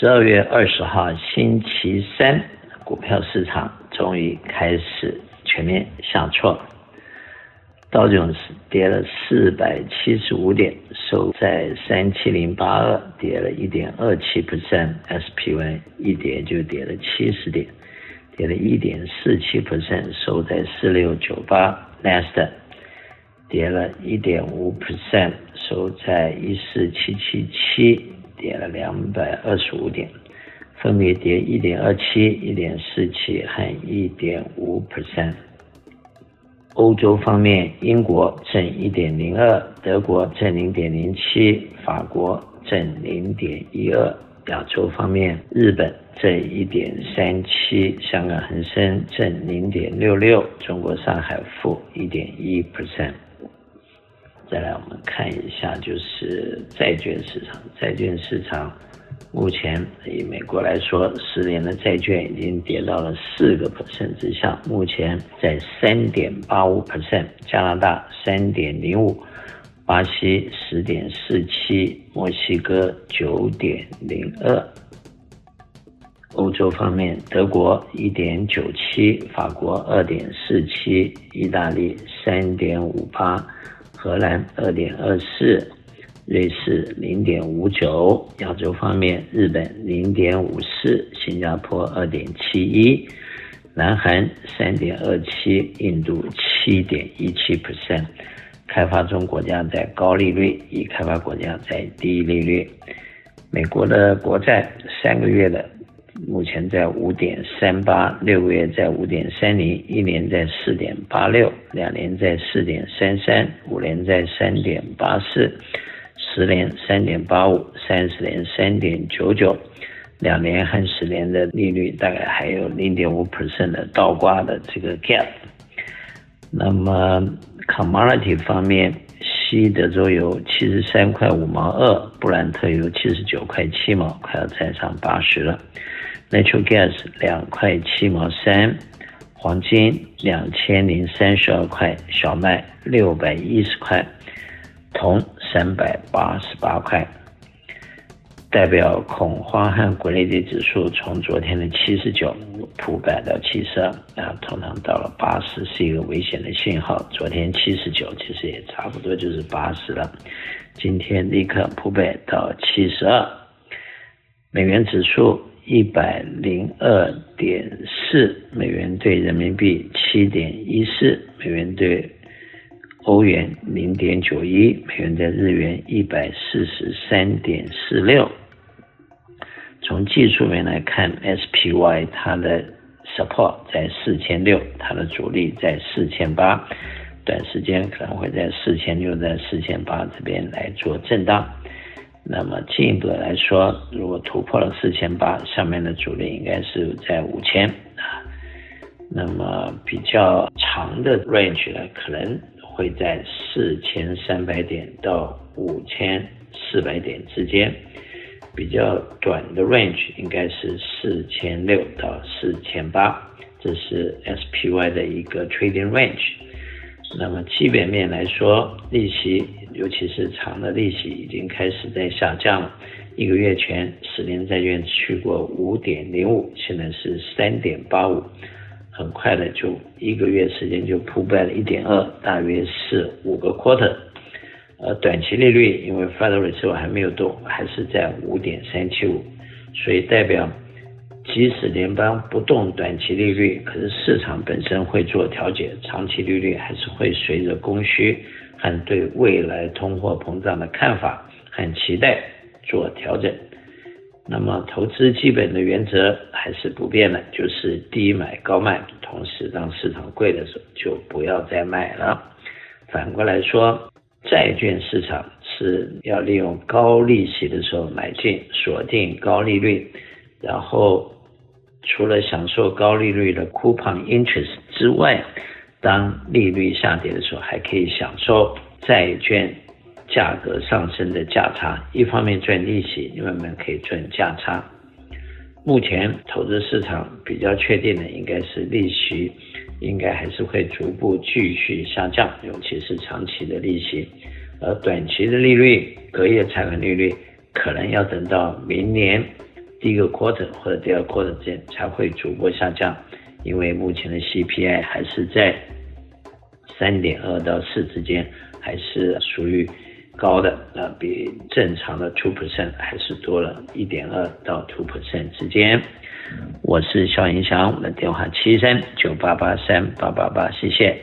十二月二十号星期三，股票市场终于开始全面下挫，道琼斯跌了四百七十五点，收在三七零八二，跌了一点二七 percent，SPY 一跌就跌了七十点，跌了一点四七 percent，收在四六九八，Nasdaq 跌了一点五 percent，收在一四七七七。跌了两百二十五点，分别跌一点二七、一点四七和一点五 percent。欧洲方面，英国正一点零二，德国正零点零七，法国正零点一二。亚洲方面，日本正一点三七，香港恒生正零点六六，中国上海负一点一 percent。再来，我们看一下，就是债券市场。债券市场目前以美国来说，十年的债券已经跌到了四个 percent 之下，目前在三点八五 percent，加拿大三点零五，巴西十点四七，墨西哥九点零二。欧洲方面，德国一点九七，法国二点四七，意大利三点五八。荷兰二点二四，瑞士零点五九，亚洲方面，日本零点五四，新加坡二点七一，南韩三点二七，印度七点一七 percent，开发中国家在高利率，已开发国家在低利率，美国的国债三个月的。目前在五点三八，六个月在五点三零，一年在四点八六，两年在四点三三，五年在三点八四，十年三点八五，三十年三点九九，两年和十年的利率大概还有零点五 percent 的倒挂的这个 gap。那么 commodity 方面，西德州油七十三块五毛二，布兰特油七十九块七毛，快要再上八十了。Natural gas 两块七毛三，黄金两千零三十二块，小麦六百一十块，铜三百八十八块。代表恐慌和国内的指数从昨天的七十九扑板到七十二，啊，通常到了八十是一个危险的信号。昨天七十九其实也差不多就是八十了，今天立刻扑板到七十二，美元指数。一百零二点四美元兑人民币，七点一四美元兑欧元，零点九一美元兑日元，一百四十三点四六。从技术面来看，SPY 它的 support 在四千六，它的阻力在四千八，短时间可能会在四千六在四千八这边来做震荡。那么进一步的来说，如果突破了四千八，上面的阻力应该是在五千啊。那么比较长的 range 呢，可能会在四千三百点到五千四百点之间。比较短的 range 应该是四千六到四千八，这是 SPY 的一个 trading range。那么基本面来说，利息。尤其是长的利息已经开始在下降了，一个月前十年债券去过五点零五，现在是三点八五，很快的就一个月时间就扑败了一点二，大约是五个 quarter。呃，短期利率因为 Federal Reserve 还没有动，还是在五点三七五，所以代表即使联邦不动短期利率，可是市场本身会做调节，长期利率还是会随着供需。和对未来通货膨胀的看法和期待做调整，那么投资基本的原则还是不变的，就是低买高卖，同时当市场贵的时候就不要再买了。反过来说，债券市场是要利用高利息的时候买进，锁定高利率，然后除了享受高利率的 coupon interest 之外。当利率下跌的时候，还可以享受债券价格上升的价差。一方面赚利息，另外一方面可以赚价差。目前投资市场比较确定的应该是利息，应该还是会逐步继续下降，尤其是长期的利息。而短期的利率，隔夜财款利率，可能要等到明年第一个 quarter 或者第二 quarter 之间才会逐步下降，因为目前的 CPI 还是在三点二到四之间，还是属于高的，呃，比正常的 two percent 还是多了一点二到 two percent 之间。我是肖银祥，我的电话七三九八八三八八八，谢谢。